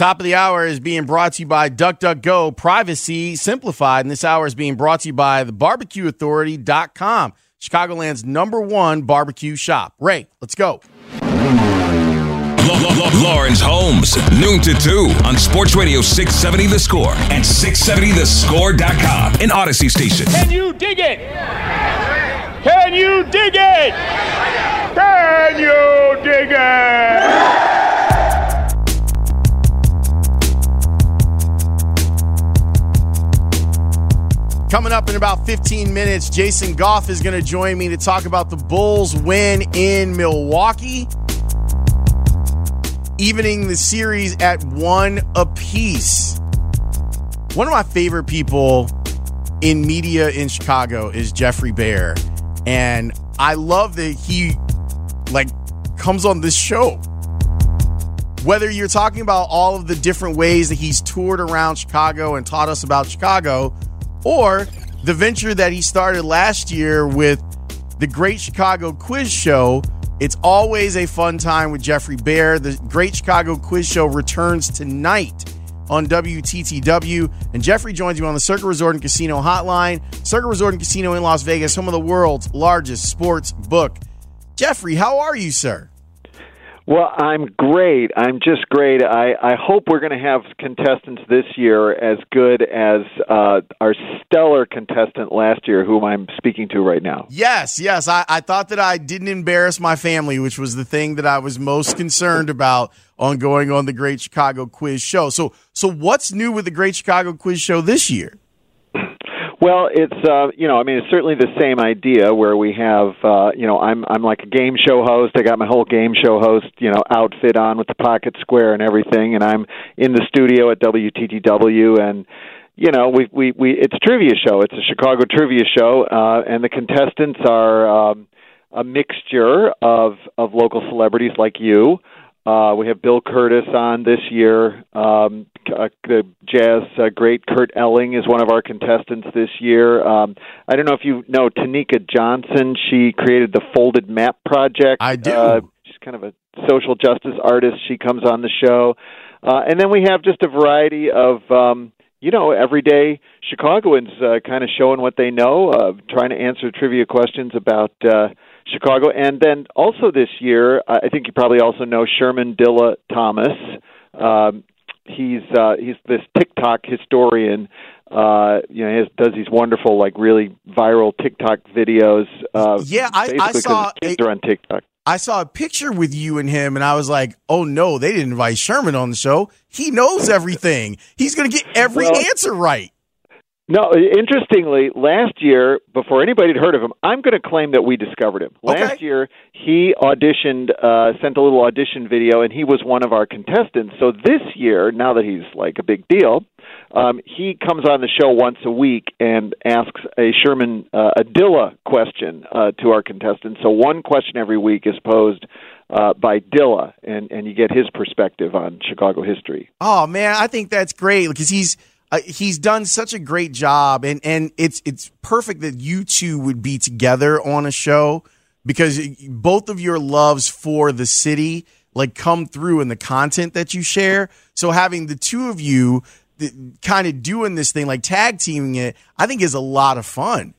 Top of the hour is being brought to you by DuckDuckGo, privacy simplified. And this hour is being brought to you by the barbecueauthority.com, Chicagoland's number one barbecue shop. Ray, let's go. Lawrence Holmes, noon to 2 on Sports Radio 670 The Score and 670thescore.com in Audacy Station. Can you dig it? Can you dig it? Can you dig it? Coming up in about 15 minutes, Jason Goff is going to join me to talk about the Bulls' win in Milwaukee, evening the series at one apiece. One of my favorite people in media in Chicago is Geoffrey Baer, and I love that he like comes on this show. Whether you're talking about all of the different ways that he's toured around Chicago and taught us about Chicago, or the venture that he started last year with the Great Chicago Quiz Show. It's always a fun time with Geoffrey Baer. The Great Chicago Quiz Show returns tonight on WTTW. And Geoffrey joins you on the Circa Resort and Casino Hotline. Circa Resort and Casino in Las Vegas, home of the world's largest sports book. Geoffrey, how are you, sir? Well, I'm great. I'm just great. I, I hope we're going to have contestants this year as good as uh, our stellar contestant last year, whom I'm speaking to right now. Yes, yes. I, I thought that I didn't embarrass my family, which was the thing that I was most concerned about on going on the Great Chicago Quiz Show. So, so what's new with the Great Chicago Quiz Show this year? Well, it's uh, you know, I mean, it's certainly the same idea where we have, uh, you know, I'm I'm like a game show host. I got my whole game show host, you know, outfit on with the pocket square and everything, and I'm in the studio at WTTW, and you know, we we we it's a trivia show. It's a Chicago trivia show, uh, and the contestants are um, a mixture of of local celebrities like you. Uh, we have Bill Kurtis on this year. Um, uh, the jazz uh, great Kurt Elling is one of our contestants this year. Um, I don't know if you know Tonika Johnson. She created the Folded Map Project. I do. Uh, she's kind of a social justice artist. She comes on the show, uh, and then we have just a variety of. Um, you know, everyday Chicagoans uh, kind of showing what they know, uh, trying to answer trivia questions about uh, Chicago. And then also this year, I think you probably also know Shermann Dilla Thomas. Um, he's uh, he's this TikTok historian. Uh, you know, he has, does these wonderful, like really viral TikTok videos. Uh, yeah, I, I saw kids a, are on TikTok. I saw a picture with you and him, and I was like, "Oh no, they didn't invite Shermann on the show. He knows everything. He's going to get every well, answer right." No, interestingly, last year, before anybody had heard of him, I'm going to claim that we discovered him. Okay. Last year, he auditioned, uh, sent a little audition video, and he was one of our contestants. So this year, now that he's like a big deal, um, he comes on the show once a week and asks a Shermann uh, Adilla question uh, to our contestants. So one question every week is posed uh, by Dilla, and and you get his perspective on Chicago history. Oh man, I think that's great because he's uh, he's done such a great job, and and it's it's perfect that you two would be together on a show because both of your loves for the city like come through in the content that you share. So having the two of you kind of doing this thing like tag teaming it, I think is a lot of fun.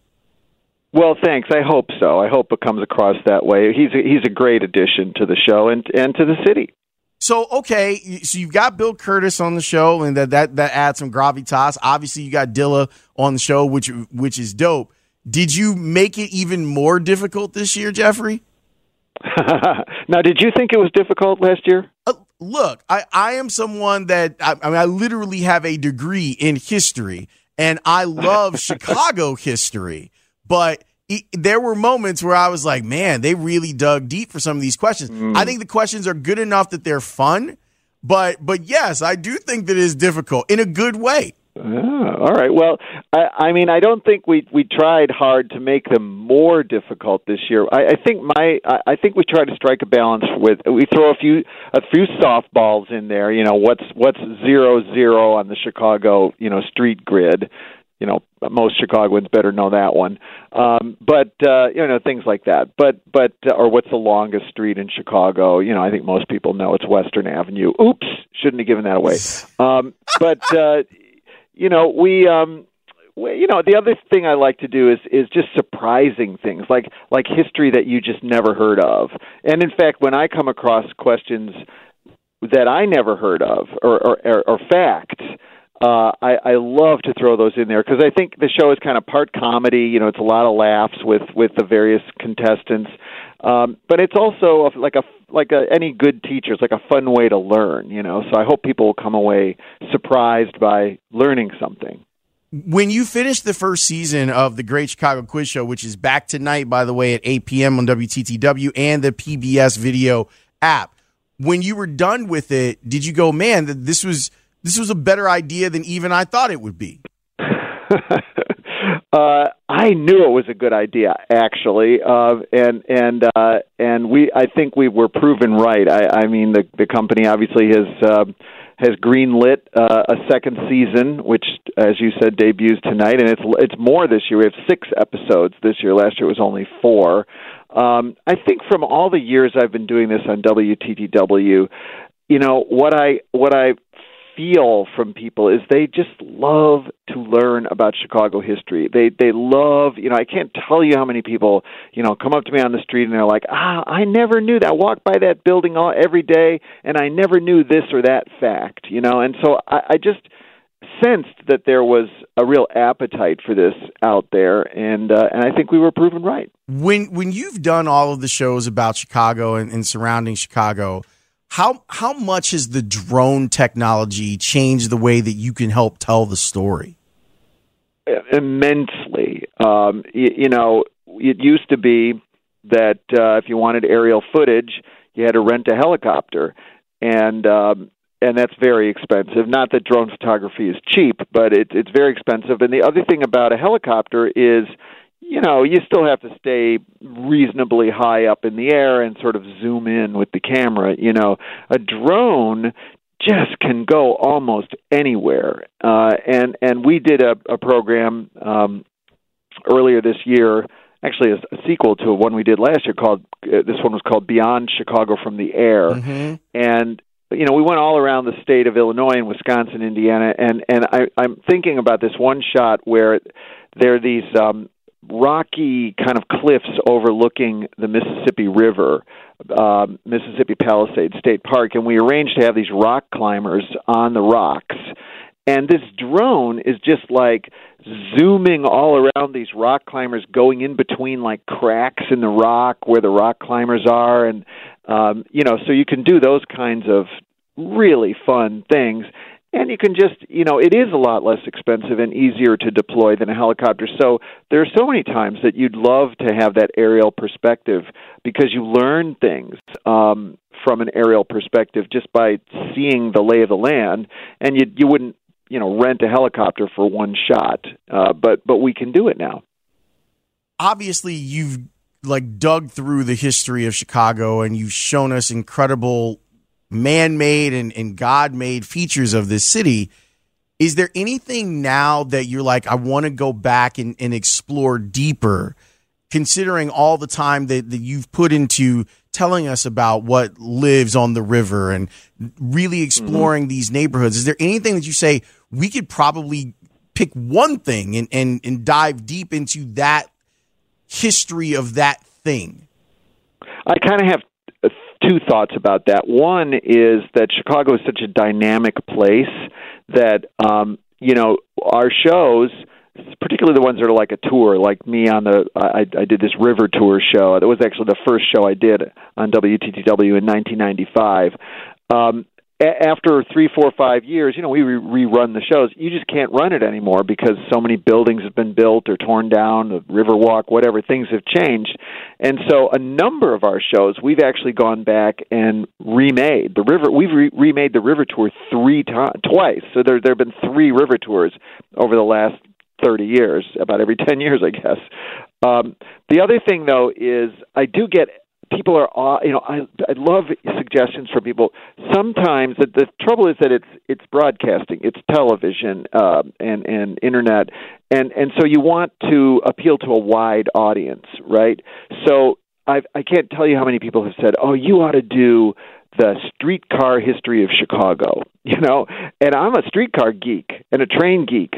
Well, thanks. I hope so. I hope it comes across that way. He's a, he's a great addition to the show and and to the city. So okay, so you've got Bill Kurtis on the show, and that that that adds some gravitas. Obviously, you got Dilla on the show, which which is dope. Did you make it even more difficult this year, Geoffrey? now, did you think it was difficult last year? Uh, look, I, I am someone that I, I mean, I literally have a degree in history, and I love Chicago history, but there were moments where I was like, man, they really dug deep for some of these questions. Mm. I think the questions are good enough that they're fun, but but yes, I do think that it is difficult in a good way. Oh, all right. Well, I, I mean, I don't think we we tried hard to make them more difficult this year. I, I think my I, I think we try to strike a balance with we throw a few a few softballs in there. You know, what's what's zero zero on the Chicago you know street grid you know most Chicagoans better know that one. Um, but uh, you know things like that. But but uh, or what's the longest street in Chicago? You know I think most people know it's Western Avenue. Oops, shouldn't have given that away. Um, but uh, you know we. Um, you know the other thing I like to do is is just surprising things like like history that you just never heard of. And in fact, when I come across questions that I never heard of or or, or, or facts, uh, I, I love to throw those in there because I think the show is kind of part comedy. You know, it's a lot of laughs with with the various contestants, um, but it's also a, like a like a, any good teacher. It's like a fun way to learn. You know, so I hope people will come away surprised by learning something. When you finish the first season of the Great Chicago Quiz Show, which is back tonight, by the way, at 8 p.m. on WTTW and the PBS video app, when you were done with it, did you go, man, this was this was a better idea than even I thought it would be. uh, I knew it was a good idea, actually, uh, and and uh, and we I think we were proven right. I, I mean, the the company obviously has. Uh, has greenlit uh, a second season, which, as you said, debuts tonight, and it's it's more this year. We have six episodes this year. Last year it was only four. Um, I think from all the years I've been doing this on WTTW, you know what I what I feel from people is they just love to learn about Chicago history. They they love, you know, I can't tell you how many people, you know, come up to me on the street and they're like, "Ah, I never knew that. I walk by that building all every day and I never knew this or that fact." You know, and so I, I just sensed that there was a real appetite for this out there and uh, and I think we were proven right. When when you've done all of the shows about Chicago and, and surrounding Chicago, how how much has the drone technology changed the way that you can help tell the story? Immensely. Um, you, you know, it used to be that uh, if you wanted aerial footage, you had to rent a helicopter, and um, and that's very expensive. Not that drone photography is cheap, but it, it's very expensive. And the other thing about a helicopter is you know, you still have to stay reasonably high up in the air and sort of zoom in with the camera. You know, a drone just can go almost anywhere. Uh, and and we did a, a program um, earlier this year, actually a, a sequel to one we did last year called uh, this one was called Beyond Chicago from the Air, mm-hmm. and you know we went all around the state of Illinois and Wisconsin, Indiana, and and I, I'm thinking about this one shot where there are these um, rocky kind of cliffs overlooking the Mississippi River, uh, Mississippi Palisades State Park, and we arranged to have these rock climbers on the rocks. And this drone is just like zooming all around these rock climbers, going in between like cracks in the rock where the rock climbers are, and um, you know, so you can do those kinds of really fun things and you can just you know it is a lot less expensive and easier to deploy than a helicopter. So there are so many times that you'd love to have that aerial perspective because you learn things um from an aerial perspective just by seeing the lay of the land. And you you wouldn't you know rent a helicopter for one shot uh but but we can do it now. Obviously you've like dug through the history of Chicago and you've shown us incredible man made and, and God made features of this city. Is there anything now that you're like, I want to go back and, and explore deeper, considering all the time that, that you've put into telling us about what lives on the river and really mm-hmm. exploring mm-hmm. these neighborhoods? Is there anything that you say we could probably pick one thing and, and, and dive deep into that history of that thing? I kind of have two thoughts about that. One is that Chicago is such a dynamic place that um, you know our shows particularly the ones that are like a tour, like me on the I, I did this river tour show. That was actually the first show I did on WTTW in 1995. Um, after three, four, five years, you know, we re- rerun the shows. You just can't run it anymore because so many buildings have been built or torn down, the Riverwalk, whatever. Things have changed, and so a number of our shows we've actually gone back and remade the river. We've re- remade the River Tour three times, twice. So there there have been three River Tours over the last 30 years, about every 10 years, I guess. Um, the other thing, though, is I do get people are you know I I love suggestions from people. Sometimes the, the trouble is that it's it's broadcasting, it's television uh, and and internet, and and so you want to appeal to a wide audience, right? So I I can't tell you how many people have said, "Oh, you ought to do." the streetcar history of Chicago, you know, and I'm a streetcar geek and a train geek,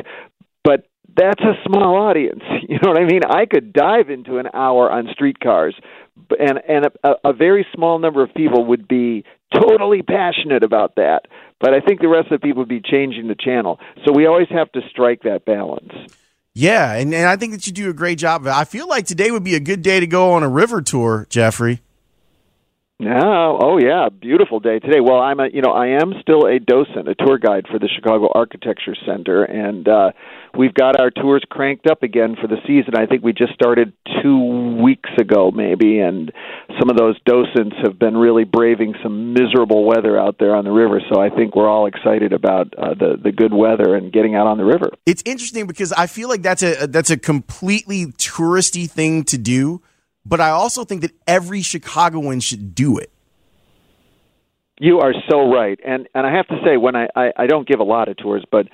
but that's a small audience. You know what I mean? I could dive into an hour on streetcars, and and a, a very small number of people would be totally passionate about that. But I think the rest of the people would be changing the channel. So we always have to strike that balance. Yeah, and, and I think that you do a great job. I feel like today would be a good day to go on a river tour, Geoffrey. No, oh yeah, beautiful day today. Well, I'm a, you know, I am still a docent, a tour guide for the Chicago Architecture Center, and uh, we've got our tours cranked up again for the season. I think we just started two weeks ago, maybe, and some of those docents have been really braving some miserable weather out there on the river. So I think we're all excited about uh, the the good weather and getting out on the river. It's interesting because I feel like that's a that's a completely touristy thing to do but I also think that every Chicagoan should do it. You are so right, and and I have to say, when I, I I don't give a lot of tours, but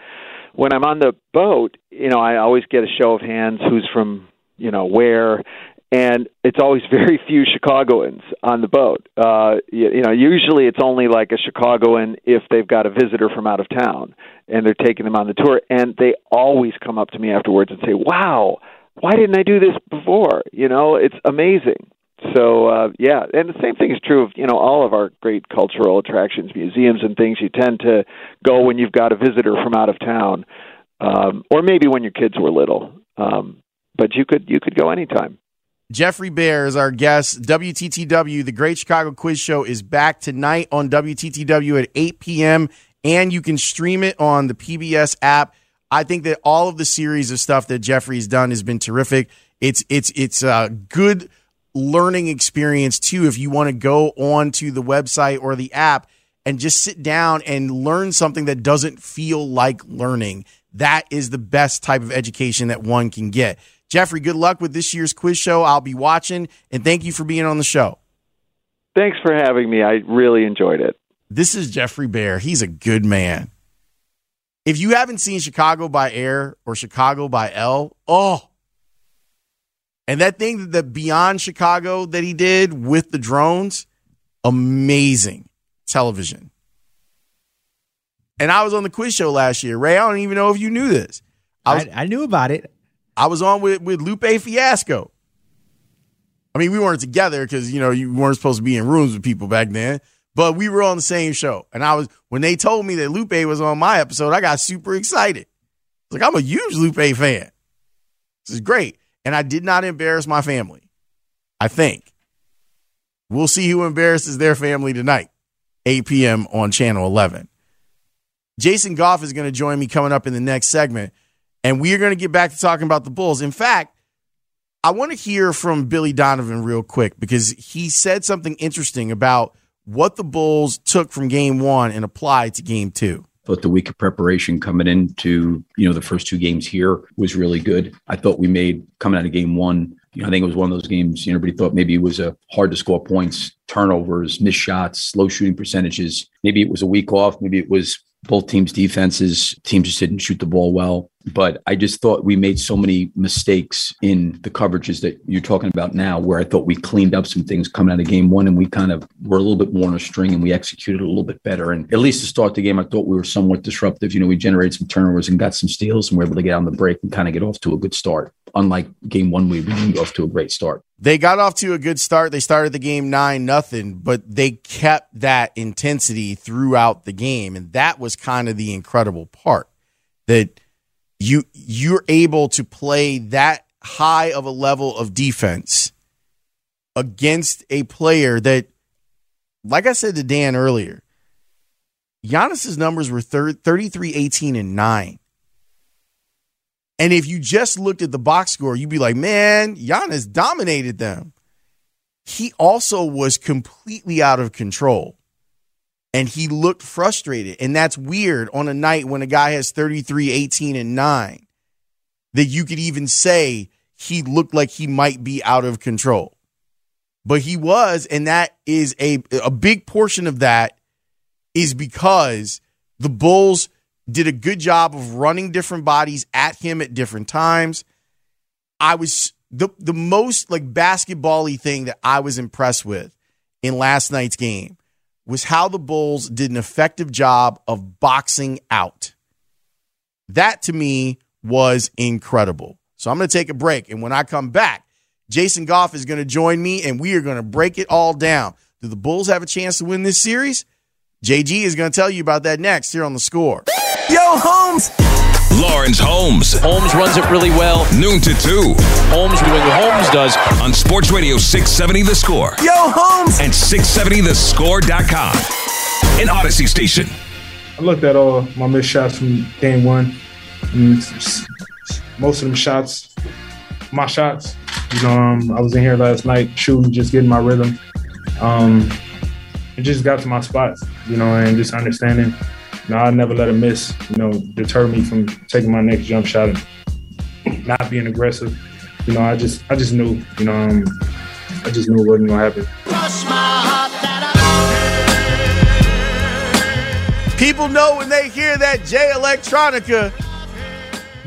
when I'm on the boat, you know, I always get a show of hands who's from you know where, and it's always very few Chicagoans on the boat. Uh, you, you know, usually it's only like a Chicagoan if they've got a visitor from out of town and they're taking them on the tour, and they always come up to me afterwards and say, "Wow." Why didn't I do this before? You know, it's amazing. So uh, yeah, and the same thing is true of you know all of our great cultural attractions, museums, and things. You tend to go when you've got a visitor from out of town, um, or maybe when your kids were little. Um, but you could you could go anytime. Geoffrey Baer is our guest. WTTW, the Great Chicago Quiz Show, is back tonight on WTTW at 8 p.m. And you can stream it on the PBS app. I think that all of the series of stuff that Geoffrey's done has been terrific. It's it's it's a good learning experience too if you want to go on to the website or the app and just sit down and learn something that doesn't feel like learning. That is the best type of education that one can get. Geoffrey, good luck with this year's quiz show. I'll be watching and thank you for being on the show. Thanks for having me. I really enjoyed it. This is Geoffrey Baer. He's a good man. If you haven't seen Chicago by Air or Chicago by L, oh. And that thing that Beyond Chicago that he did with the drones, amazing television. And I was on the quiz show last year. Ray, I don't even know if you knew this. I, was, I, I knew about it. I was on with, with Lupe Fiasco. I mean, we weren't together because, you know, you weren't supposed to be in rooms with people back then but we were on the same show. And I was, when they told me that Lupe was on my episode, I got super excited. Like, I'm a huge Lupe fan. This is great. And I did not embarrass my family. I think. We'll see who embarrasses their family tonight, 8 p.m. on Channel 11. Jason Goff is going to join me coming up in the next segment. And we are going to get back to talking about the Bulls. In fact, I want to hear from Billy Donovan real quick because he said something interesting about what the Bulls took from game one and applied to game two. Thought the week of preparation coming into you know the first two games here was really good. I thought we made coming out of game one. You know, I think it was one of those games. You know, everybody thought maybe it was a hard to score points, turnovers, missed shots, low shooting percentages. Maybe it was a week off. Maybe it was both teams' defenses. Teams just didn't shoot the ball well. But I just thought we made so many mistakes in the coverages that you're talking about now, where I thought we cleaned up some things coming out of game one and we kind of were a little bit more on a string and we executed a little bit better. And at least to start the game, I thought we were somewhat disruptive. You know, we generated some turnovers and got some steals and we were able to get on the break and kind of get off to a good start. Unlike game one, we go off to a great start. They got off to a good start. They started the game nine nothing, but they kept that intensity throughout the game, and that was kind of the incredible part that you you're able to play that high of a level of defense against a player that, like I said to Dan earlier, Giannis's numbers were 33, 18, and 9. And if you just looked at the box score, you'd be like, man, Giannis dominated them. He also was completely out of control and he looked frustrated. And that's weird on a night when a guy has 33, 18, and 9 that you could even say he looked like he might be out of control. but he was, and that is a a big portion of that is because the Bulls did a good job of running different bodies at him at different times. I was the the most like basketball-y thing that I was impressed with in last night's game was how the Bulls did an effective job of boxing out. That to me was incredible. So I'm going to take a break. And when I come back, Jason Goff is going to join me and we are going to break it all down. Do the Bulls have a chance to win this series? JG is going to tell you about that next here on the score. Yo, Holmes! Lawrence Holmes. Holmes runs it really well. Noon to 2 Holmes doing what Holmes does. on Sports Radio 670 The Score Yo, Holmes! and 670thescore.com. An Audacy station. I looked at all my missed shots from game one. And s- s- most of them shots, my shots. You know, um, I was in here last night shooting, just getting my rhythm. Um, it just got to my spots, you know, and just understanding. You know, I never let a miss, you know, deter me from taking my next jump shot and not being aggressive. You know, I just, I just knew, you know, um, I just knew it wasn't gonna happen. People know when they hear that Jay Electronica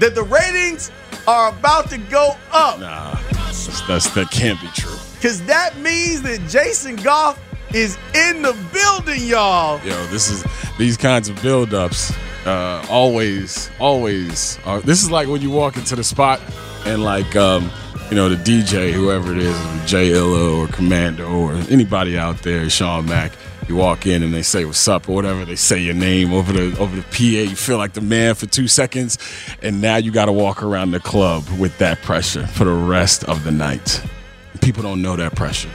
that the ratings are about to go up. Nah, that's, that's that can't be true. Because that means that Jason Goff is in the building, y'all. Yo, this is these kinds of build-ups. Uh, always, always. Uh, this is like when you walk into the spot and like, um, you know, the DJ, whoever it is, Jay Illa or Commando or anybody out there, Sean Mack. You walk in and they say what's up or whatever. They say your name over the over the PA. You feel like the man for two seconds, and now you got to walk around the club with that pressure for the rest of the night. People don't know that pressure.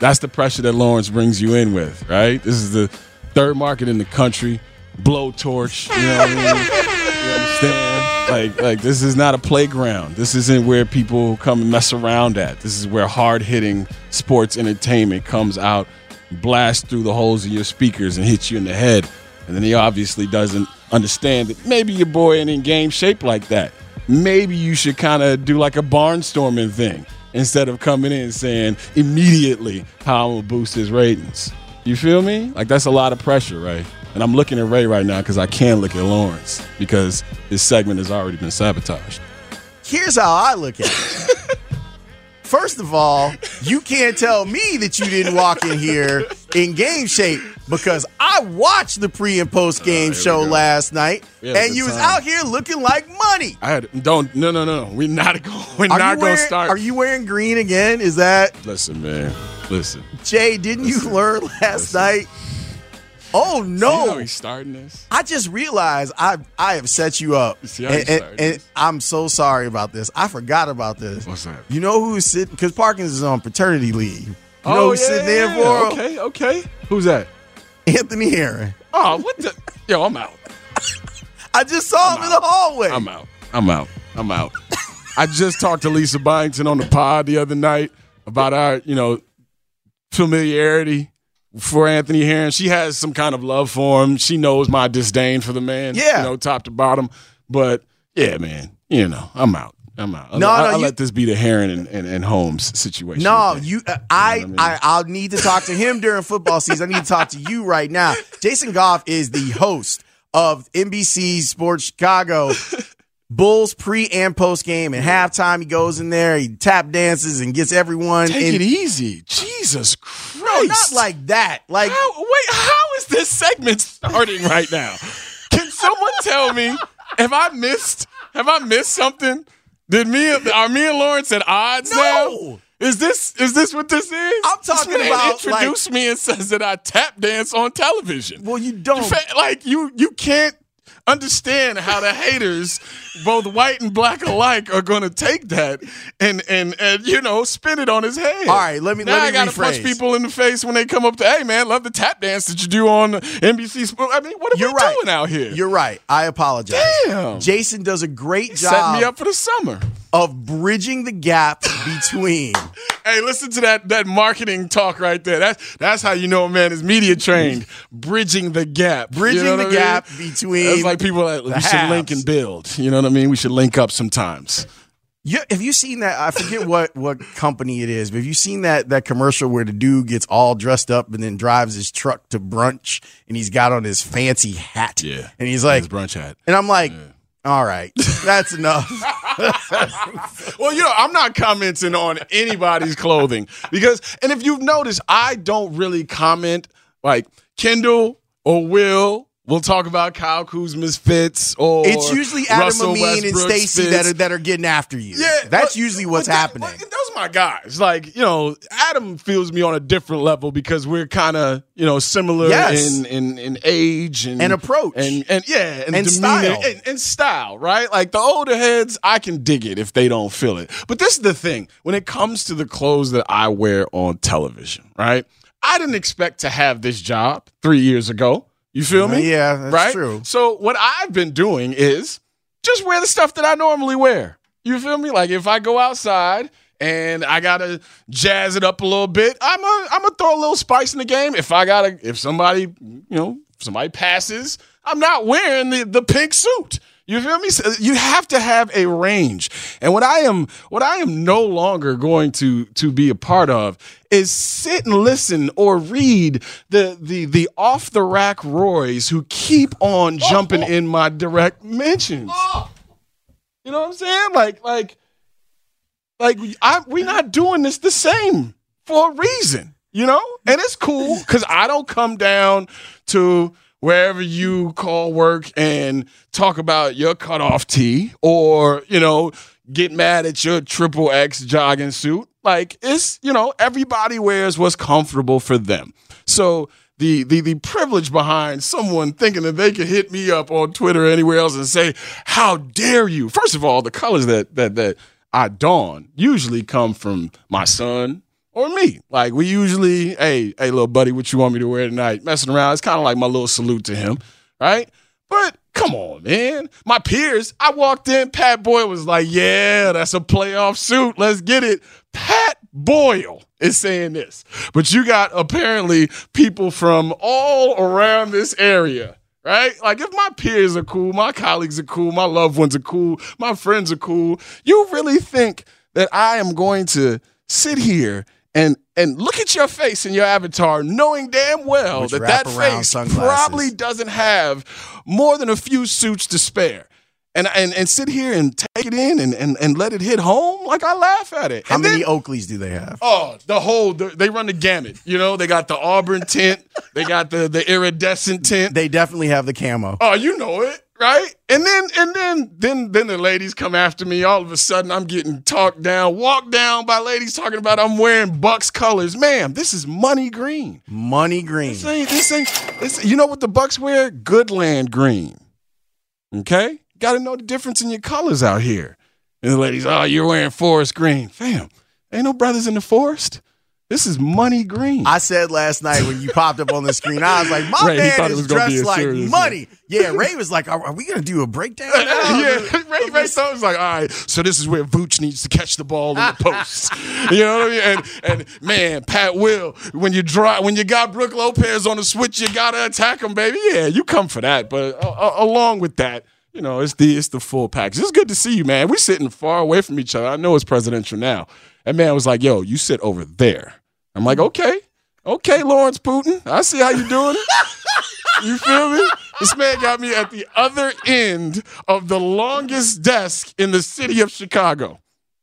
That's the pressure that Lawrence brings you in with, right? This is the third market in the country. Blowtorch, you know what I mean? You understand? Like, like this is not a playground. This isn't where people come and mess around at. This is where hard hitting sports entertainment comes out, blasts through the holes in your speakers and hits you in the head. And then he obviously doesn't understand that maybe your boy ain't in game shape like that. Maybe you should kind of do like a barnstorming thing instead of coming in saying immediately how I'm gonna boost his ratings. You feel me? Like that's a lot of pressure, right? And I'm looking at Ray right now because I can't look at Lawrence because his segment has already been sabotaged. Here's how I look at it. First of all, you can't tell me that you didn't walk in here in game shape because I watched the pre and post game show last night We had a and you was out here looking like money. I had don't no no no we're not going. We're are not going to start. Are you wearing green again? Is that Listen, man. Listen. Jay? Didn't you learn last night? Oh See no! how he's starting this. I just realized I I have set you up, See how and, and- and? I'm so sorry about this. I forgot about this. What's that? You know who's sitting? Because Parkins is on paternity leave. You Oh, know who's sitting there for? Okay, okay. Who's that? Anthony Herron. Oh, what the? Yo, I'm out. I just saw him in the hallway. I'm out. I'm out. I'm out. I just talked to Lisa Byington on the pod the other night about our, you know, familiarity for Anthony Herron. She has some kind of love for him. She knows my disdain for the man. Yeah. You know, top to bottom. But yeah, man, you know, I'm out. I'm out. No, I, no, I you- let this be the Herron and, and, and Holmes situation. No, again. you. Uh, I, I mean? I, I'll need to talk to him during football season. I need to talk to you right now. Jason Goff is the host of NBC Sports Chicago Bulls pre and post game. And halftime, he goes in there, he tap dances and gets everyone. Take in, it easy. Jesus Christ. No, not like that. Like How, wait, how is this segment starting right now? Can someone tell me Have I missed? Have I missed something? Did me are me and Lawrence at odds No. now? Is this is this what this is? I'm talking this about, introduced me and says that I tap dance on television. Well, you don't. Fa- like you you can't understand how the haters, both white and black alike, are going to take that and and and you know spin it on his head. All right, let me- Now let me I gotta punch people in the face when they come up to, hey man, love the tap dance that you do on NBC I mean, what are You're we right. doing out here? You're right. I apologize. Damn. Jason does a great Set job me up for the summer. Of bridging the gap between. Hey, listen to that that marketing talk right there. That's that's how you know a man is media trained. Bridging the gap. You Bridging know the I mean? gap between It's like people that we should link and build. You know what I mean? We should link up sometimes. You, have you seen that? I forget what what company it is, but have you seen that that commercial where the dude gets all dressed up and then drives his truck to brunch and he's got on his fancy hat? Yeah. and he's like, His brunch hat. and I'm like, all right, that's enough. Well, you know, I'm not commenting on anybody's clothing because, and if you've noticed, I don't really comment like Kendall or Will. We'll talk about Kyle Kuzma's fits or It's usually Adam Russell Amin and Stacy that are that are getting after you. Yeah, that's but- usually what's that- happening. but those are my guys. Like you know, Adam feels me on a different level because we're kind of you know similar Yes. in, in in age and And approach. and and yeah and, And demeanor style. and, and style. Right, like the older heads, I can dig it if they don't feel it. But this is the thing: when it comes to the clothes that I wear on television, right? I didn't expect to have this job three years ago. You feel me? Uh, yeah, that's right? true. So what I've been doing is just wear the stuff that I normally wear. You feel me? Like if I go outside and I gotta jazz it up a little bit, I'm a I'm gonna throw a little spice in the game. If I gotta, if somebody, you know, somebody passes, I'm not wearing the the pink suit. You feel me? Uh, you have to have a range. And what I am what I am no longer going to to be a part of is sit and listen or read the the the off the rack Roys who keep on jumping in my direct mentions. Oh. You know what I'm saying? Like like like I we not doing this the same for a reason, you know? And it's cool cuz I don't come down to wherever you call work and talk about your cutoff tee or, you know, get mad at your triple X jogging suit. Like it's, you know, everybody wears what's comfortable for them. So the, the the privilege behind someone thinking that they could hit me up on Twitter or anywhere else and say, "How dare you?" First of all, the colors that that that I don usually come from my son or me. Like we usually, hey, hey, little buddy, what you want me to wear tonight? Messing around. It's kind of like my little salute to him, right? But come on, man. My peers, I walked in, Pat Boyle was like, yeah, that's a playoff suit. Let's get it. Pat Boyle is saying this. But you got apparently people from all around this area. Right? Like, if my peers are cool, my colleagues are cool, my loved ones are cool, my friends are cool, you really think that I am going to sit here and and look at your face in your avatar, knowing damn well that that face sunglasses. probably doesn't have more than a few suits to spare. And, and and sit here and take it in and, and, and let it hit home, like I laugh at it. How and many then- Oakleys do they have? Oh, the whole the, they run the gamut. You know, they got the Auburn tint, they got the the iridescent tint. They definitely have the camo. Oh, you know it, right? And then and then then then the ladies come after me. All of a sudden, I'm getting talked down, walked down by ladies talking about I'm wearing Bucks colors. Ma'am, this is money green. Money green. This ain't this ain't this. You know what the Bucks wear? Goodland green. Okay, got to know the difference in your colors out here. And the ladies, oh, you're wearing forest green, fam. Ain't no brothers in the forest. This is money green. I said last night when you popped up on the screen, I was like, my Ray, man is was gonna be dressed like money. Yeah, Ray was like, are, are we going to do a breakdown? now? yeah, Ray, Ray so was like, all right, so this is where Vooch needs to catch the ball in the post. you know what I mean? And and man, Pat Will, when you draw, when you got Brooke Lopez on the switch, you gotta attack him, baby. Yeah, you come for that. But uh, uh, along with that, you know, it's the it's the full package. It's good to see you, man. We're sitting far away from each other. I know it's presidential now. And man was like, yo, you sit over there. I'm like, mm-hmm. okay, okay, Lawrence Putin. I see how you doing it. You feel me? This man got me at the other end of the longest desk in the city of Chicago.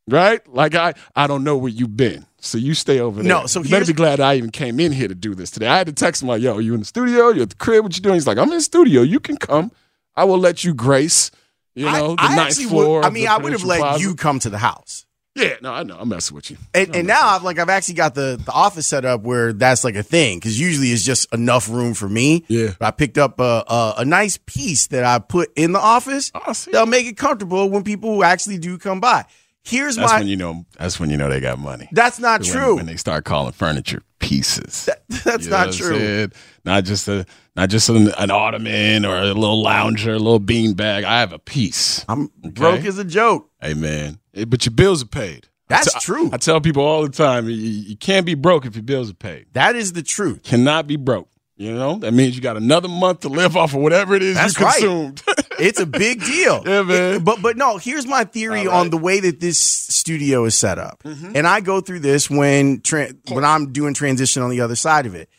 Right? Like I I don't know where you've been. So you stay over there. No, so you better be glad I even came in here to do this today. I had to text him like, yo, you in the studio? You at the crib? What you doing? He's like, I'm in the studio. You can come. I will let you grace, you know, the I ninth floor. would, I mean, I would have let Plaza. you come to the house. Yeah, no, I know. I'm messing with you. And, and now I've like I've actually got the the office set up where that's like a thing because usually it's just enough room for me. Yeah. But I picked up a, a a nice piece that I put in the office. Oh, I see. They'll make it comfortable when people actually do come by. Here's That's my. when you know. That's when you know they got money. that's not true. When they start calling furniture pieces. that's You not true. Not just a not just an, an ottoman or a little lounger, a little bean bag. I have a piece. I'm broke as a joke. Hey man, Eh, but your bills are paid. That's te- true. I tell people all the time, you, you can't be broke if your bills are paid. That is the truth. Cannot be broke. You know that means you got another month to live off of whatever it is That's you right. consumed. it's a big deal. Yeah, man. It- but but no, here's my theory on the way that this studio is set up, Mm-hmm. and I go through this when tra- when I'm doing transition on the other side of it.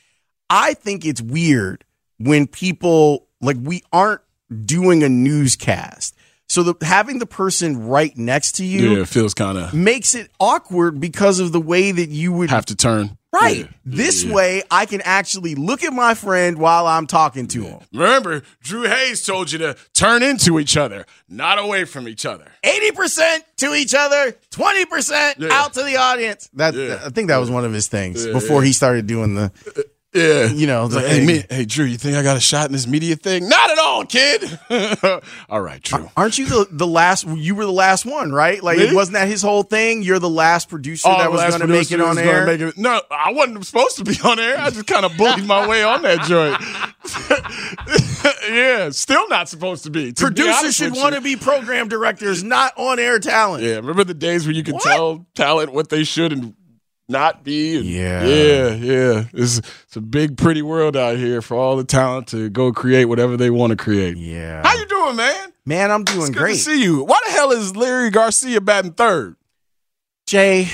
I think it's weird when people like we aren't doing a newscast. So the, having the person right next to you Yeah, it feels kind of makes it awkward because of the way that you would have to turn. right. Yeah. This Yeah. way I can actually look at my friend while I'm talking to him. Remember, Drew Hayes told you to turn into each other, not away from each other. 80% to each other, 20% Yeah. out to the audience. That. I think that was one of his things before he started doing the Yeah. you know, like, hey, me, hey, Drew, you think I got a shot in this media thing? Not at all, kid. all right, Drew. Aren't you the, the last you were the last one, right? Like Me? wasn't that his whole thing? You're the last producer Oh, that was going to make it on air. it- no, I wasn't supposed to be on air. I just kind of bullied my way on that joint. yeah, still not supposed to be. To Producers should want to be program directors, not on air talent. Yeah, remember the days where you could What? tell talent what they should and not be? And Yeah. yeah, yeah. It's, it's a big, pretty world out here for all the talent to go create whatever they want to create. Yeah. How you doing, man? Man, I'm doing great. to see you. Why the hell is Leury Garcia batting third? Jay,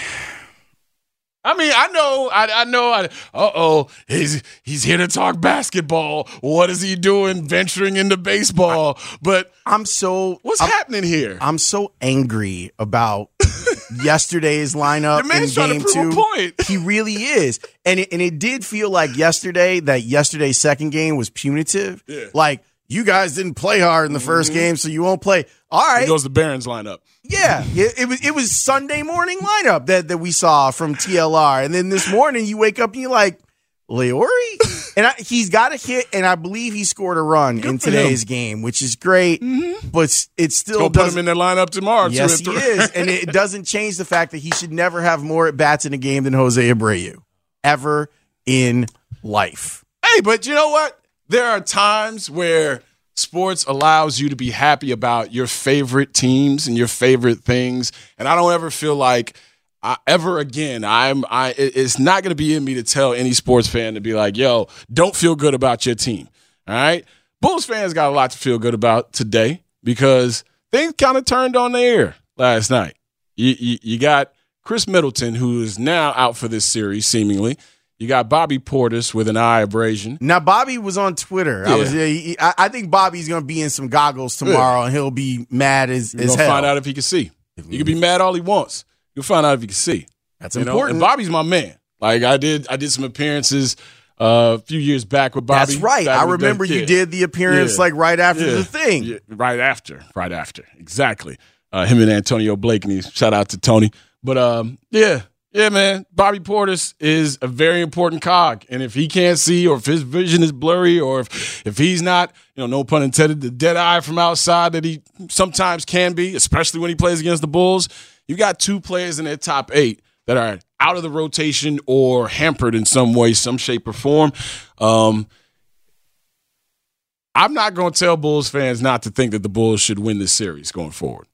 I mean, I know, I, I know. I, uh oh, he's he's here to talk basketball. What is he doing, venturing into baseball? But I'm so what's I'm, happening here? I'm so angry about yesterday's lineup in game two. He really is, and it, and it did feel like yesterday that yesterday's second game was punitive. Yeah. Mm-hmm. Like you guys didn't play hard in the 1st game, so you won't play. All right, Here goes the Barons lineup. yeah, it, it was it was Sunday morning lineup that that we saw from TLR, and then this morning you wake up and you're like. Leury, and I, he's got a hit, and I believe he scored a run in for today's game, which is great. Mm-hmm. But s- it still Go put him in their lineup tomorrow. Yes, he is, and it doesn't change the fact that he should never have more at bats in a game than Jose Abreu ever in life. Hey, but you know what? There are times where sports allows you to be happy about your favorite teams and your favorite things, and I don't ever feel like I, ever again I'm I it's not going to be in me to tell any sports fan to be like, "Yo, don't feel good about your team." All right? Bulls fans got a lot to feel good about today because things kind of turned on the air last night. You, you, you got Khris Middleton, who is now out for this series, seemingly. You got Bobby Portis with an eye abrasion. Now, Bobby was on Twitter. I was. he- I, I think Bobby's going to be in some goggles tomorrow, and he'll be mad as, We're as hell. find out if he can see. He can be mad all he wants. You'll find out if you can see. That's You know? important. And Bobby's my man. Like I did, I did some appearances uh, a few years back with Bobby. That's right. I in the day. remember you did the appearance Yeah. like right after Yeah. the thing. Yeah, right after, right after, exactly. Uh, him and Antonio Blake, and Blakeney. Shout out to Tony. But um, yeah, yeah, man. Bobby Portis is a very important cog, and if he can't see, or if his vision is blurry, or if if he's not, you know, no pun intended, the dead eye from outside that he sometimes can be, especially when he plays against the Bulls. You got two players in their top eight that are out of the rotation or hampered in some way, some shape or form. Um, I'm not going to tell Bulls fans not to think that the Bulls should win this series going forward.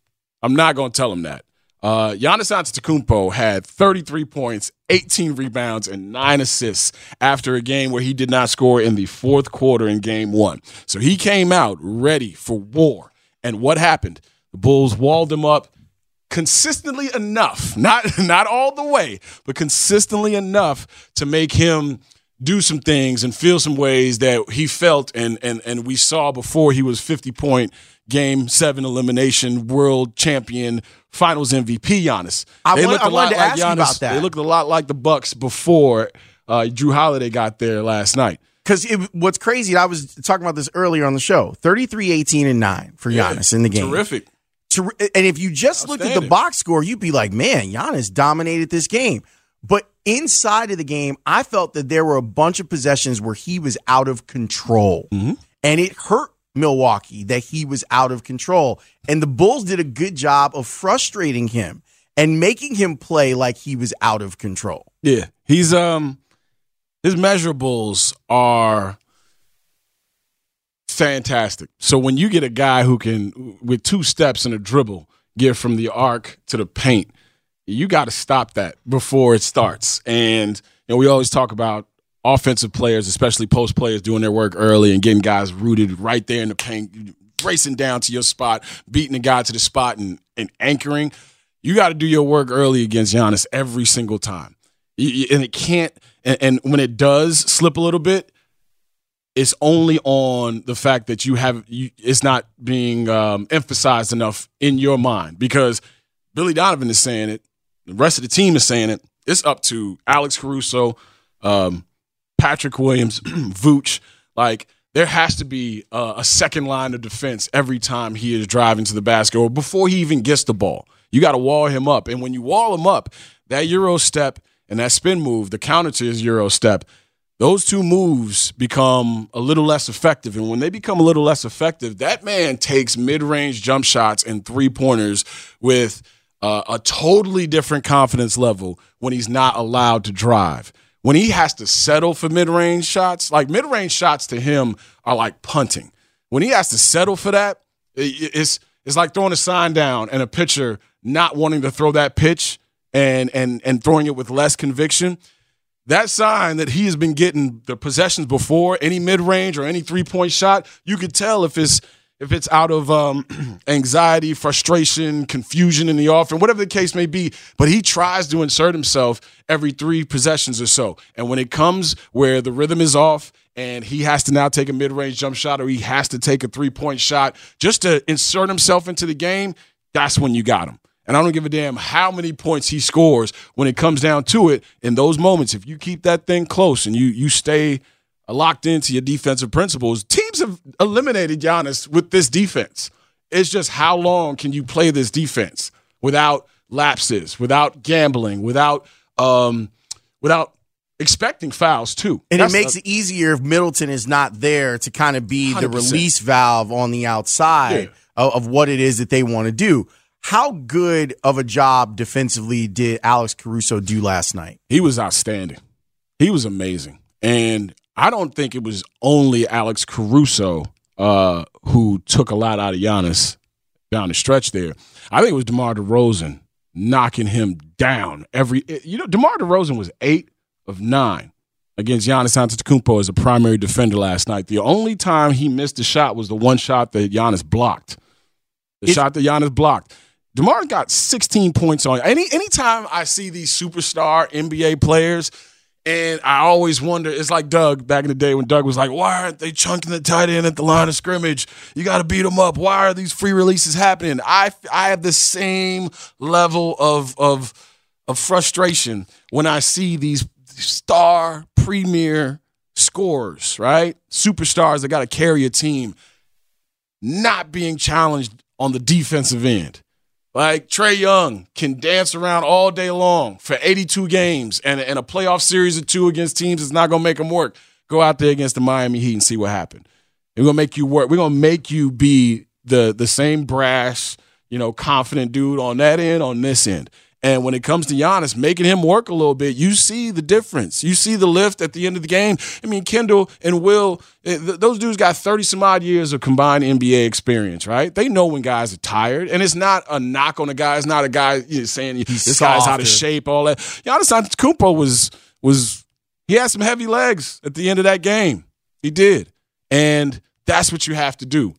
I'm not going to tell them that. Uh, Giannis Antetokounmpo had 33 points, 18 rebounds, and nine assists after a game where he did not score in the fourth quarter in Game One. So he came out ready for war. And what happened? The Bulls walled him up consistently enough, not not all the way, but consistently enough to make him do some things and feel some ways that he felt and and and we saw before he was 50 point game 7 elimination world champion finals MVP Giannis. I They wa- looked I wanted to like ask you about that. They looked a lot like the Bucks before uh, Jrue Holiday got there last night. Because what's crazy, I was talking about this earlier on the show 33, 18, and 9 for Giannis in the game. Terrific. Ter- and if you just looked at the box score, you'd be like, man, Giannis dominated this game. But inside of the game, I felt that there were a bunch of possessions where he was out of control. Mm-hmm. And it hurt Milwaukee that he was out of control. And the Bulls did a good job of frustrating him and making him play like he was out of control. Yeah, he's um his measurables are fantastic. So when you get a guy who can with two steps and a dribble get from the arc to the paint, you got to stop that before it starts. And you know, we always talk about offensive players, especially post players doing their work early and getting guys rooted right there in the paint racing down to your spot, beating the guy to the spot, and, and anchoring. You got to do your work early against Giannis every single time, and it can't. And, and when it does slip a little bit, it's only on the fact that you have you, it's not being um, emphasized enough in your mind because Billy Donovan is saying it, the rest of the team is saying it. It's up to Alex Caruso, um, Patrick Williams, Vooch. Like there has to be a, a second line of defense every time he is driving to the basket or before he even gets the ball. You got to wall him up, and when you wall him up, that euro step and that spin move, the counter to his euro step those two moves become a little less effective. And when they become a little less effective, that man takes mid range jump shots and three pointers with uh, a totally different confidence level when he's not allowed to drive. When he has to settle for mid range shots, like mid range shots to him are like punting. When he has to settle for that, it's, it's like throwing a sign down and a pitcher not wanting to throw that pitch and, and, and throwing it with less conviction that sign that he has been getting the possessions before any mid-range or any three-point shot, you could tell if it's if it's out of um, anxiety, frustration, confusion in the offense, whatever the case may be. But he tries to insert himself every three possessions or so. And when it comes where the rhythm is off and he has to now take a mid-range jump shot or he has to take a three-point shot just to insert himself into the game, that's when you got him. And I don't give a damn how many points he scores when it comes down to it. In those moments, if you keep that thing close and you you stay locked into your defensive principles, teams have eliminated Giannis with this defense. It's just how long can you play this defense without lapses, without gambling, without um, without expecting fouls too. And That's it makes a, it easier if Middleton is not there to kind of be 100%. the release valve on the outside yeah. of, of what it is that they want to do. How good of a job defensively did Alex Caruso do last night? He was outstanding. He was amazing. And I don't think it was only Alex Caruso uh, who took a lot out of Giannis down the stretch there. I think it was DeMar DeRozan knocking him down every. You know, DeMar DeRozan was eight of nine against Giannis Antetokounmpo as a primary defender last night. The only time he missed a shot was the one shot that Giannis blocked. The shot that Giannis blocked. DeMar got 16 points on any anytime I see these superstar NBA players, and I always wonder, it's like Doug back in the day when Doug was like, why aren't they chunking the tight end at the line of scrimmage? You got to beat them up. Why are these free releases happening? I I have the same level of of of frustration when I see these star premier scorers, right? Superstars that got to carry a team not being challenged on the defensive end. Like Trae Young can dance around all day long for 82 games and, and a playoff series of two against teams is not going to make him work. Go out there against the Miami Heat and see what happened. We're going to make you work. We're going to make you be the the same brash, you know, confident dude on that end, on this end. And when it comes to Giannis, making him work a little bit, you see the difference. You see the lift at the end of the game. I mean, Kendall and Will, eh, those dudes got 30 some odd years of combined NBA experience, right? They know when guys are tired. And it's not a knock on the guy. It's not a guy you know, saying He's this softer. guy's out of shape, all that. Giannis Antetokounmpo was, was, he had some heavy legs at the end of that game. He did. And that's what you have to do.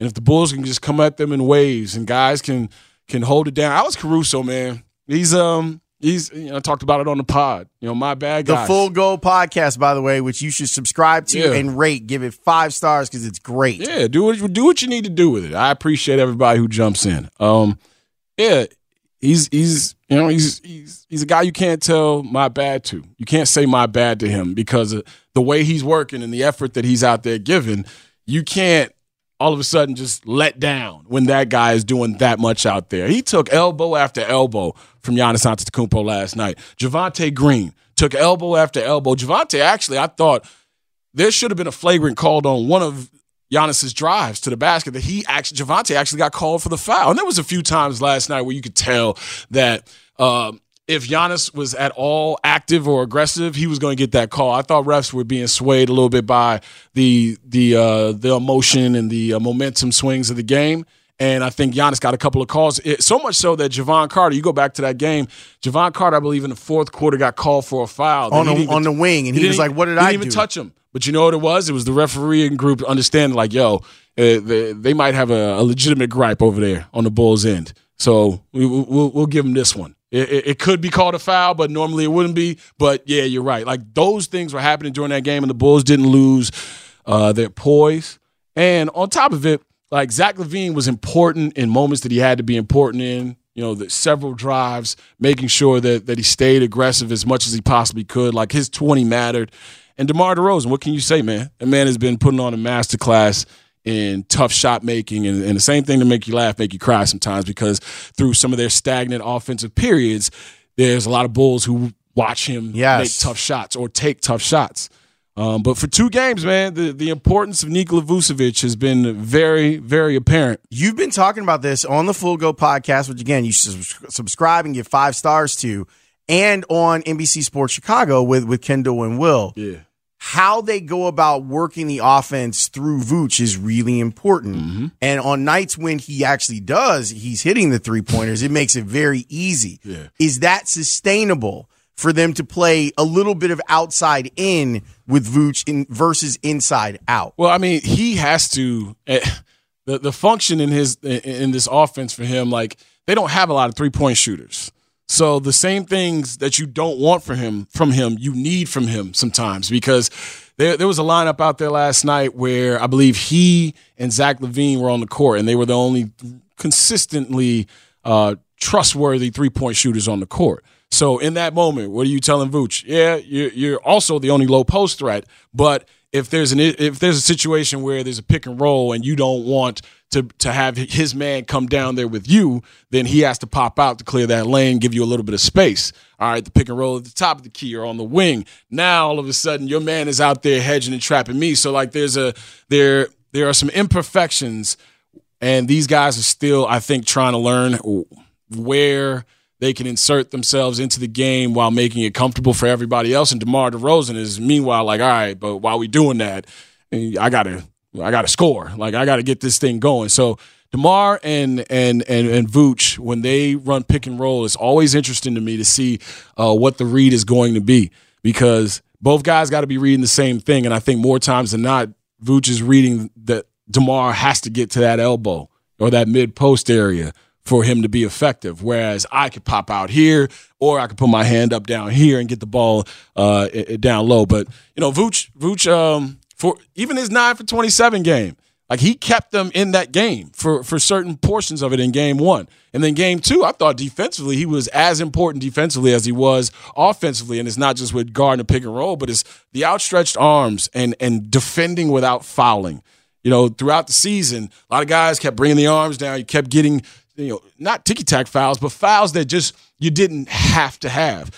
And if the Bulls can just come at them in waves and guys can can hold it down. I was Caruso, man. He's um he's you know I talked about it on the pod. You know, my bad guys. The Full Go podcast, by the way, which you should subscribe to yeah. and rate. Give it five stars because it's great. Yeah, do what do what you need to do with it. I appreciate everybody who jumps in. Um, yeah, he's he's you know he's he's he's a guy you can't tell my bad to. You can't say my bad to him because the way he's working and the effort that he's out there giving. You can't all of a sudden just let down when that guy is doing that much out there. He took elbow after elbow from Giannis Antetokounmpo last night. Javonte Green took elbow after elbow. Javonte actually, I thought there should have been a flagrant called on one of Giannis's drives to the basket that he actually Javonte actually got called for the foul. And there was a few times last night where you could tell that um, if Giannis was at all active or aggressive, he was going to get that call. I thought refs were being swayed a little bit by the the uh, the emotion and the uh, momentum swings of the game. And I think Giannis got a couple of calls. It, so much so that Jevon Carter, you go back to that game, Jevon Carter, I believe in the fourth quarter, got called for a foul on, the, even, on the wing, and he, he was like, "What did I?" Didn't even touch him. But you know what it was? It was the refereeing group understanding, like, "Yo, uh, they, they might have a, a, legitimate gripe over there on the Bulls' end. So we, will we'll give them this one. It, it, it, could be called a foul, but normally it wouldn't be. But yeah, you're right. Like those things were happening during that game, and the Bulls didn't lose uh, their poise. And on top of it, like Zach LaVine was important in moments that he had to be important in. You know, the several drives, making sure that that he stayed aggressive as much as he possibly could. Like his 20 mattered. And DeMar DeRozan, what can you say, man? The man has been putting on a masterclass in tough shot making and, and, the same thing to make you laugh, make you cry sometimes because through some of their stagnant offensive periods, there's a lot of Bulls who watch him yes. make tough shots or take tough shots. Um, but for two games, man, the, the importance of Nikola Vucevic has been very, very apparent. You've been talking about this on the Full Go podcast, which again, you should subscribe and give five stars to, and on NBC Sports Chicago with, with Kendall and Will. Yeah how they go about working the offense through Vooch is really important. Mm-hmm. And on nights when he actually does, he's hitting the three pointers, it makes it very easy. Yeah. Is that sustainable for them to play a little bit of outside in with Vooch in versus inside out? Well, I mean, he has to uh, the the function in his in this offense for him like they don't have a lot of three-point shooters. So the same things that you don't want from him, from him, you need from him sometimes because there, there was a lineup out there last night where I believe he and Zach LaVine were on the court, and they were the only consistently uh, trustworthy three point shooters on the court. So in that moment, what are you telling Vooch? Yeah, you're, you're also the only low post threat, but if there's an if there's a situation where there's a pick and roll and you don't want to to have his man come down there with you, then he has to pop out to clear that lane, give you a little bit of space. All right, the pick and roll at the top of the key or on the wing. Now all of a sudden your man is out there hedging and trapping me. So like there's a there there are some imperfections, and these guys are still I think trying to learn where they can insert themselves into the game while making it comfortable for everybody else. And DeMar DeRozan is meanwhile like, all right, but while we doing that, I gotta I gotta score. Like I gotta get this thing going. So DeMar and and and and Vooch, when they run pick and roll, it's always interesting to me to see uh, what the read is going to be because both guys got to be reading the same thing. And I think more times than not, Vooch is reading that DeMar has to get to that elbow or that mid post area for him to be effective. Whereas I could pop out here, or I could put my hand up down here and get the ball uh, down low. But you know, Vooch, Vooch, um, for even his nine for twenty seven game, like he kept them in that game for for certain portions of it in game one, and then game two, I thought defensively he was as important defensively as he was offensively, and it's not just with guard and pick and roll, but it's the outstretched arms and and defending without fouling. You know, throughout the season, a lot of guys kept bringing the arms down. You kept getting you know, not ticky tack fouls, but fouls that just you didn't have to have.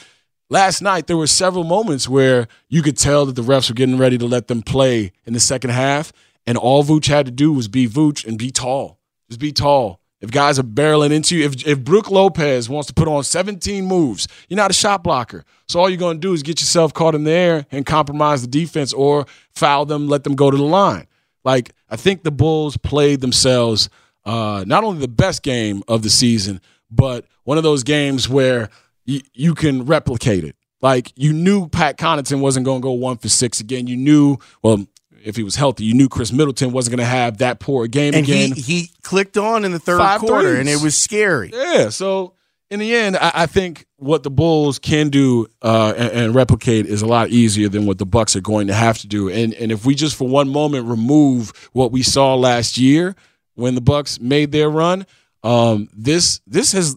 Last night, there were several moments where you could tell that the refs were getting ready to let them play in the second half, and all Vooch had to do was be Vooch and be tall. Just be tall. If guys are barreling into you, if, if Brook Lopez wants to put on 17 moves, you're not a shot blocker. So all you're going to do is get yourself caught in the air and compromise the defense or foul them, let them go to the line. Like, I think the Bulls played themselves – uh, not only the best game of the season, but one of those games where y- you can replicate it. Like you knew Pat Connaughton wasn't going to go one for six again. You knew, well, if he was healthy, you knew Khris Middleton wasn't going to have that poor game and again. He, he clicked on in the third Five quarter, threes. and it was scary. Yeah. So in the end, I, I think what the Bulls can do uh, and, and, replicate is a lot easier than what the Bucks are going to have to do. And and if we just for one moment remove what we saw last year when the Bucks made their run. Um, this this has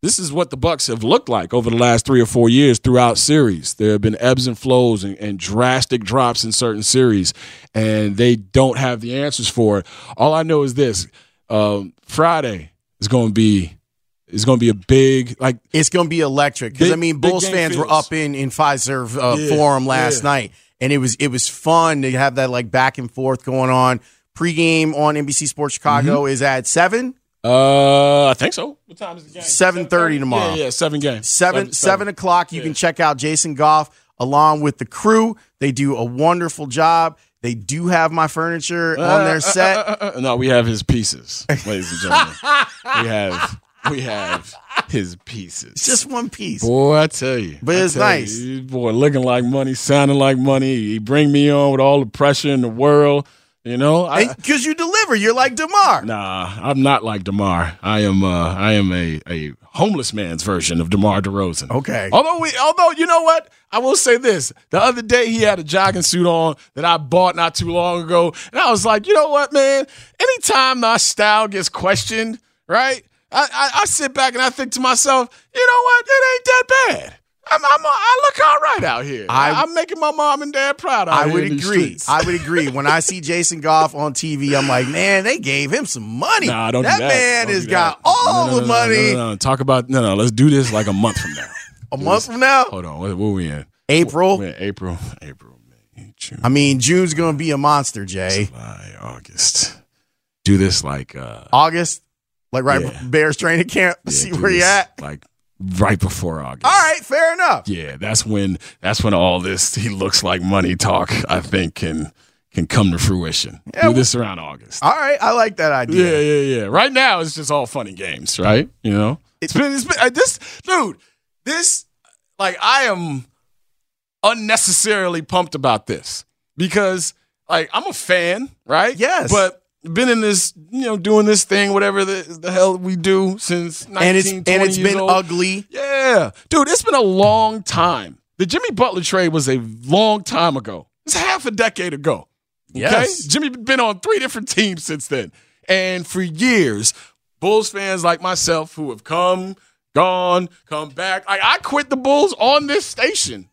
this is what the Bucks have looked like over the last three or four years throughout series. There have been ebbs and flows and, and drastic drops in certain series, and they don't have the answers for it. All I know is this: um, Friday is going to be is going to be a big like it's going to be electric because I mean Bulls fans feels. were up in in Fiserv uh, yeah, Forum last yeah. night, and it was it was fun to have that like back and forth going on pregame on NBC Sports Chicago mm-hmm. is at seven. Uh, I think so. What time is the game? Seven thirty tomorrow. Yeah, yeah, seven games. Seven seven, seven o'clock. You yeah. can check out Jason Goff along with the crew. They do a wonderful job. They do have my furniture uh, on their uh, set. Uh, uh, uh, no, we have his pieces, ladies and gentlemen. we have we have his pieces. It's just one piece. Boy, I tell you. But it's nice. You, boy, looking like money, sounding like money. He bring me on with all the pressure in the world. You know, because you deliver. You're like Demar. Nah, I'm not like Demar. I am. Uh, I am a a homeless man's version of Demar Derozan. Okay. Although we, although you know what, I will say this: the other day he had a jogging suit on that I bought not too long ago, and I was like, you know what, man? Anytime my style gets questioned, right? I, I, I sit back and I think to myself, you know what? It ain't that bad. I'm, I'm, I look all right out here. I, am making my mom and dad proud. I would agree. I would agree. When I see Jason Goff on TV, I'm like, man, they gave him some money. Nah, don't that, do that man don't has got all no, no, the no, money. No, Talk about no, no. Let's do this like a month from now. a month from now. Hold on. What, what we in? April. In April. April. May, June. I mean, June's going to be a monster, Jay. July, August. Do this like uh August, like right Yeah. Bears training camp. yeah, see where you this at. Like right before August. All right, fair enough. Yeah, that's when that's when all this he looks like money talk. I think can can come to fruition. Yeah, Do this around August. All right, I like that idea. Yeah, yeah, yeah. Right now, it's just all funny games, right? You know, it's been, it's been uh, this dude. This like I am unnecessarily pumped about this because like I'm a fan, right? Yes. but been in this, you know, doing this thing, whatever the, the hell we do since 19, and it's 20 and it's been old. ugly. Yeah, dude, it's been a long time. The Jimmy Butler trade was a long time ago. It's half a decade ago. Okay? Yes. Jimmy been on three different teams since then. And for years, Bulls fans like myself who have come, gone, come back. Like I quit the Bulls on this station.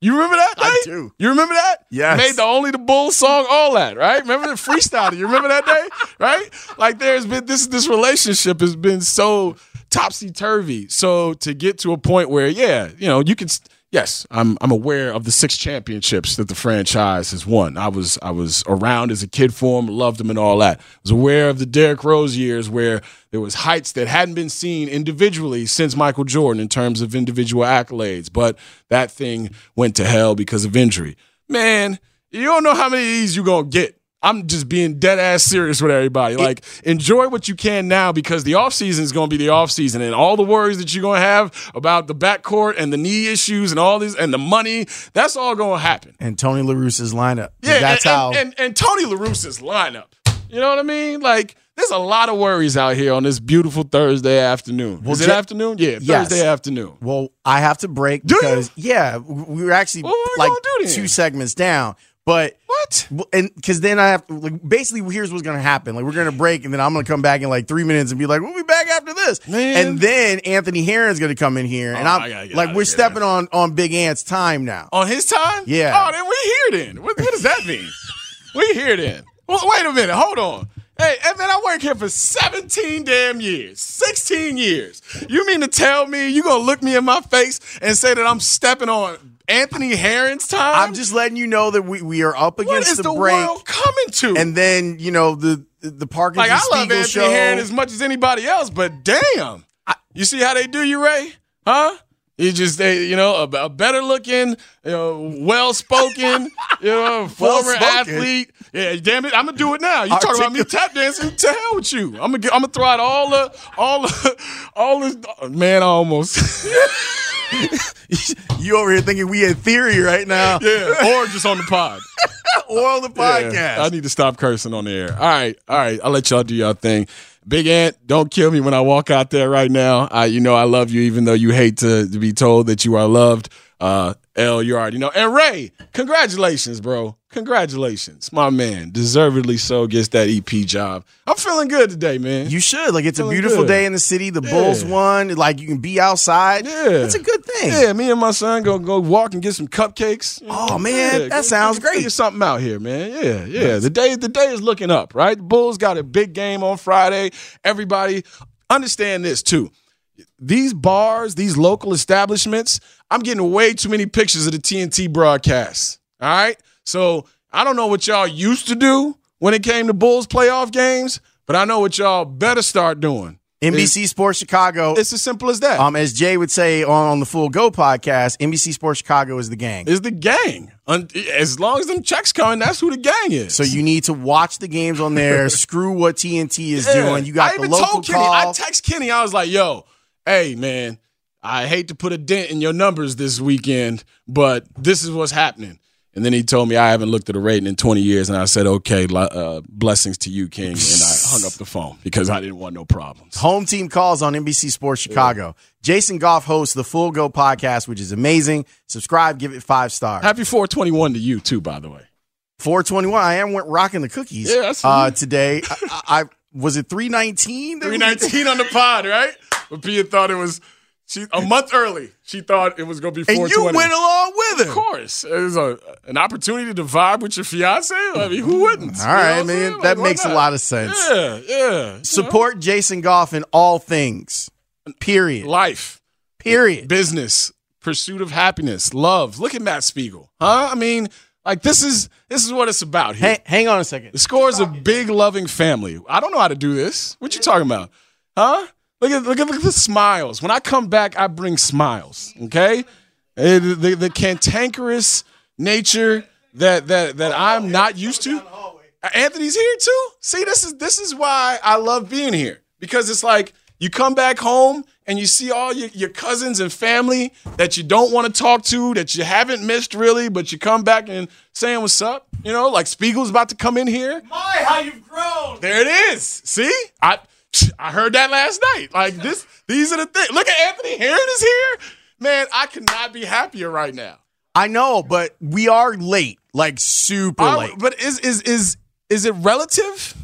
You remember that? Day? I do. You remember that? Yes. Made the only the bull song, all that, right? Remember the freestyle? You remember that day? Right? Like there's been this this relationship has been so topsy turvy. So to get to a point where, yeah, you know, you can. st- Yes, I'm. I'm aware of the six championships that the franchise has won. I was. I was around as a kid for them, loved them, and all that. I was aware of the Derrick Rose years where there was heights that hadn't been seen individually since Michael Jordan in terms of individual accolades. But that thing went to hell because of injury. Man, you don't know how many of these you're gonna get. I'm just being dead ass serious with everybody. Like, enjoy what you can now because the offseason is going to be the offseason. And all the worries that you're going to have about the backcourt and the knee issues and all these and the money, that's all going to happen. And Tony La Russa's lineup. Yeah, that's and, how. And, and, and Tony La Russa's lineup. You know what I mean? Like, there's a lot of worries out here on this beautiful Thursday afternoon. Well, Is it Je- afternoon? Yeah, Yes. Thursday afternoon. well, I have to break Do you? because yeah, we were actually were we like gonna do then? two segments down. But What? And because then I have to like basically here's what's gonna happen. Like we're gonna break, and then I'm gonna come back in like three minutes and be like, "We'll be back after this." Man. And then Anthony Herron's gonna come in here, and Oh, I'm I gotta get like, we're here. stepping on on Big Ant's time now. On his time? Yeah. Oh, then we here then. What, what does that mean? we here then. Well, wait a minute. Hold on. Hey, man, I worked here for 17 damn years, 16 years. You mean to tell me you gonna look me in my face and say that I'm stepping on Anthony Herron's time? I'm just letting you know that we, we are up what against is the, the break, world coming to? and then you know the the Parkins like I love Spiegel Anthony show. Heron as much as anybody else, but damn, you see how they do you, Ray? Huh? You just, they, you know, a, a better looking, you know, well spoken, you know, former athlete. Yeah, damn it, I'm gonna do it now. You talking about me tap dancing? To hell with you. I'm gonna, get, I'm gonna throw out all the, all the, all this. Man, I almost, you over here thinking we had theory right now, yeah, or just on the pod. or on the podcast. Yeah, I need to stop cursing on the air. All right, all right. I'll let y'all do your thing. Big Ant, don't kill me when I walk out there right now. I, you know, I love you, even though you hate to, to be told that you are loved. Uh, L, you already know. And Ray, congratulations, bro. Congratulations, my man. Deservedly so gets that EP job. I'm feeling good today, man. You should. Like it's a beautiful good. day in the city. The Yeah. Bulls won. Like you can be outside. Yeah. That's a good thing. Yeah, me and my son go go walk and get some cupcakes. Oh, man, Yeah, that sounds great. Figure something out here, man. Yeah, yeah. The day the day is looking up, right? The Bulls got a big game on Friday. Everybody understand this too. These bars, these local establishments, I'm getting way too many pictures of the TNT broadcast. All right. So I don't know what y'all used to do when it came to Bulls playoff games, but I know what y'all better start doing. NBC Sports Chicago. It's as simple as that. Um, as Jay would say on, on the Full Go podcast, NBC Sports Chicago is the gang. is the gang. As long as them checks coming, that's who the gang is. So you need to watch the games on there. screw what TNT is Yeah. doing. You got I the even local told Kenny. call. I text Kenny. I was like, "Yo, hey man, I hate to put a dent in your numbers this weekend, but this is what's happening." And then he told me I haven't looked at a rating in 20 years, and I said, "Okay, uh, blessings to you, King." And I hung up the phone because I didn't want no problems. Home team calls on NBC Sports Chicago. Yeah. Jason Goff hosts the Full Go podcast, which is amazing. Subscribe, give it five stars. Happy 421 to you too, by the way. 421. I am went rocking the cookies. Yeah, uh, today. I, I, was it 319. 319 on the pod, right? But Pia thought it was she a month early. She thought it was going to be 420. And you went along with it. Of course, it was a, an opportunity to vibe with your fiance. I mean, who wouldn't? All right, man. Like, that makes not? a lot of sense. Yeah, yeah. Support know? Jason Goff in all things. Period. Life. Period. Business. Pursuit of happiness. Love. Look at Matt Spiegel. Huh? I mean, like this is this is what it's about here. Hang, hang on a second. The score is a big loving family. I don't know how to do this. What you talking about? Huh? Look at look at, look at the smiles. When I come back, I bring smiles. Okay, eh, the, the, the cantankerous nature that that that I'm not used to. Anthony's here too. See, this is this is why I love being here because it's like you come back home and you see all your, your cousins and family that you don't want to talk to, that you haven't missed really, but you come back and saying what's up. You know, like Spiegel's about to come in here. My, how you've grown. There it is. See, I I heard that last night. Like this, these are the things. Look at Anthony Herron is here. Man, I cannot be happier right now. I know, but we are late, like super late. But is is is is it relative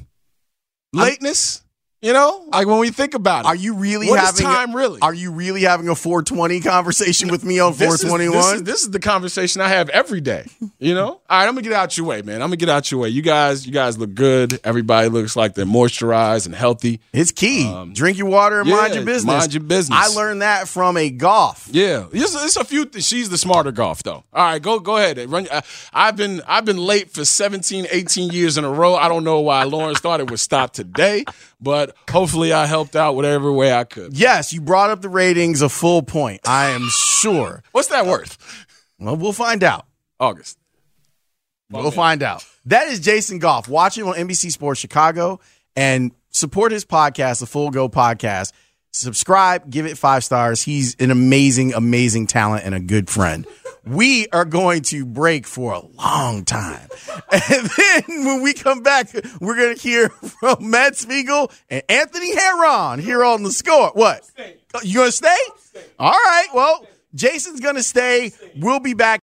lateness? You know, like when we think about it, are you really what having time? A, really, are you really having a 420 conversation with me on 421? This, this, this is the conversation I have every day. You know, all right, I'm gonna get out your way, man. I'm gonna get out your way. You guys, you guys look good. Everybody looks like they're moisturized and healthy. It's key. Um, Drink your water and yeah, mind your business. Mind your business. I learned that from a golf. Yeah, it's, it's a few. Th- she's the smarter golf though. All right, go go ahead. Run. Uh, I've been I've been late for 17, 18 years in a row. I don't know why Lawrence thought it would stop today, but hopefully I helped out whatever way I could. Yes, you brought up the ratings a full point. I am sure. What's that worth? Well, we'll find out. August. We'll find out. That is Jason Goff. Watch him on NBC Sports Chicago and support his podcast, the Full Go Podcast. Subscribe, give it five stars. He's an amazing, amazing talent and a good friend. We are going to break for a long time. And then when we come back, we're going to hear from Matt Spiegel and Anthony Herron here on the score. What? You going to stay? All right. Well, Jason's going to stay. We'll be back.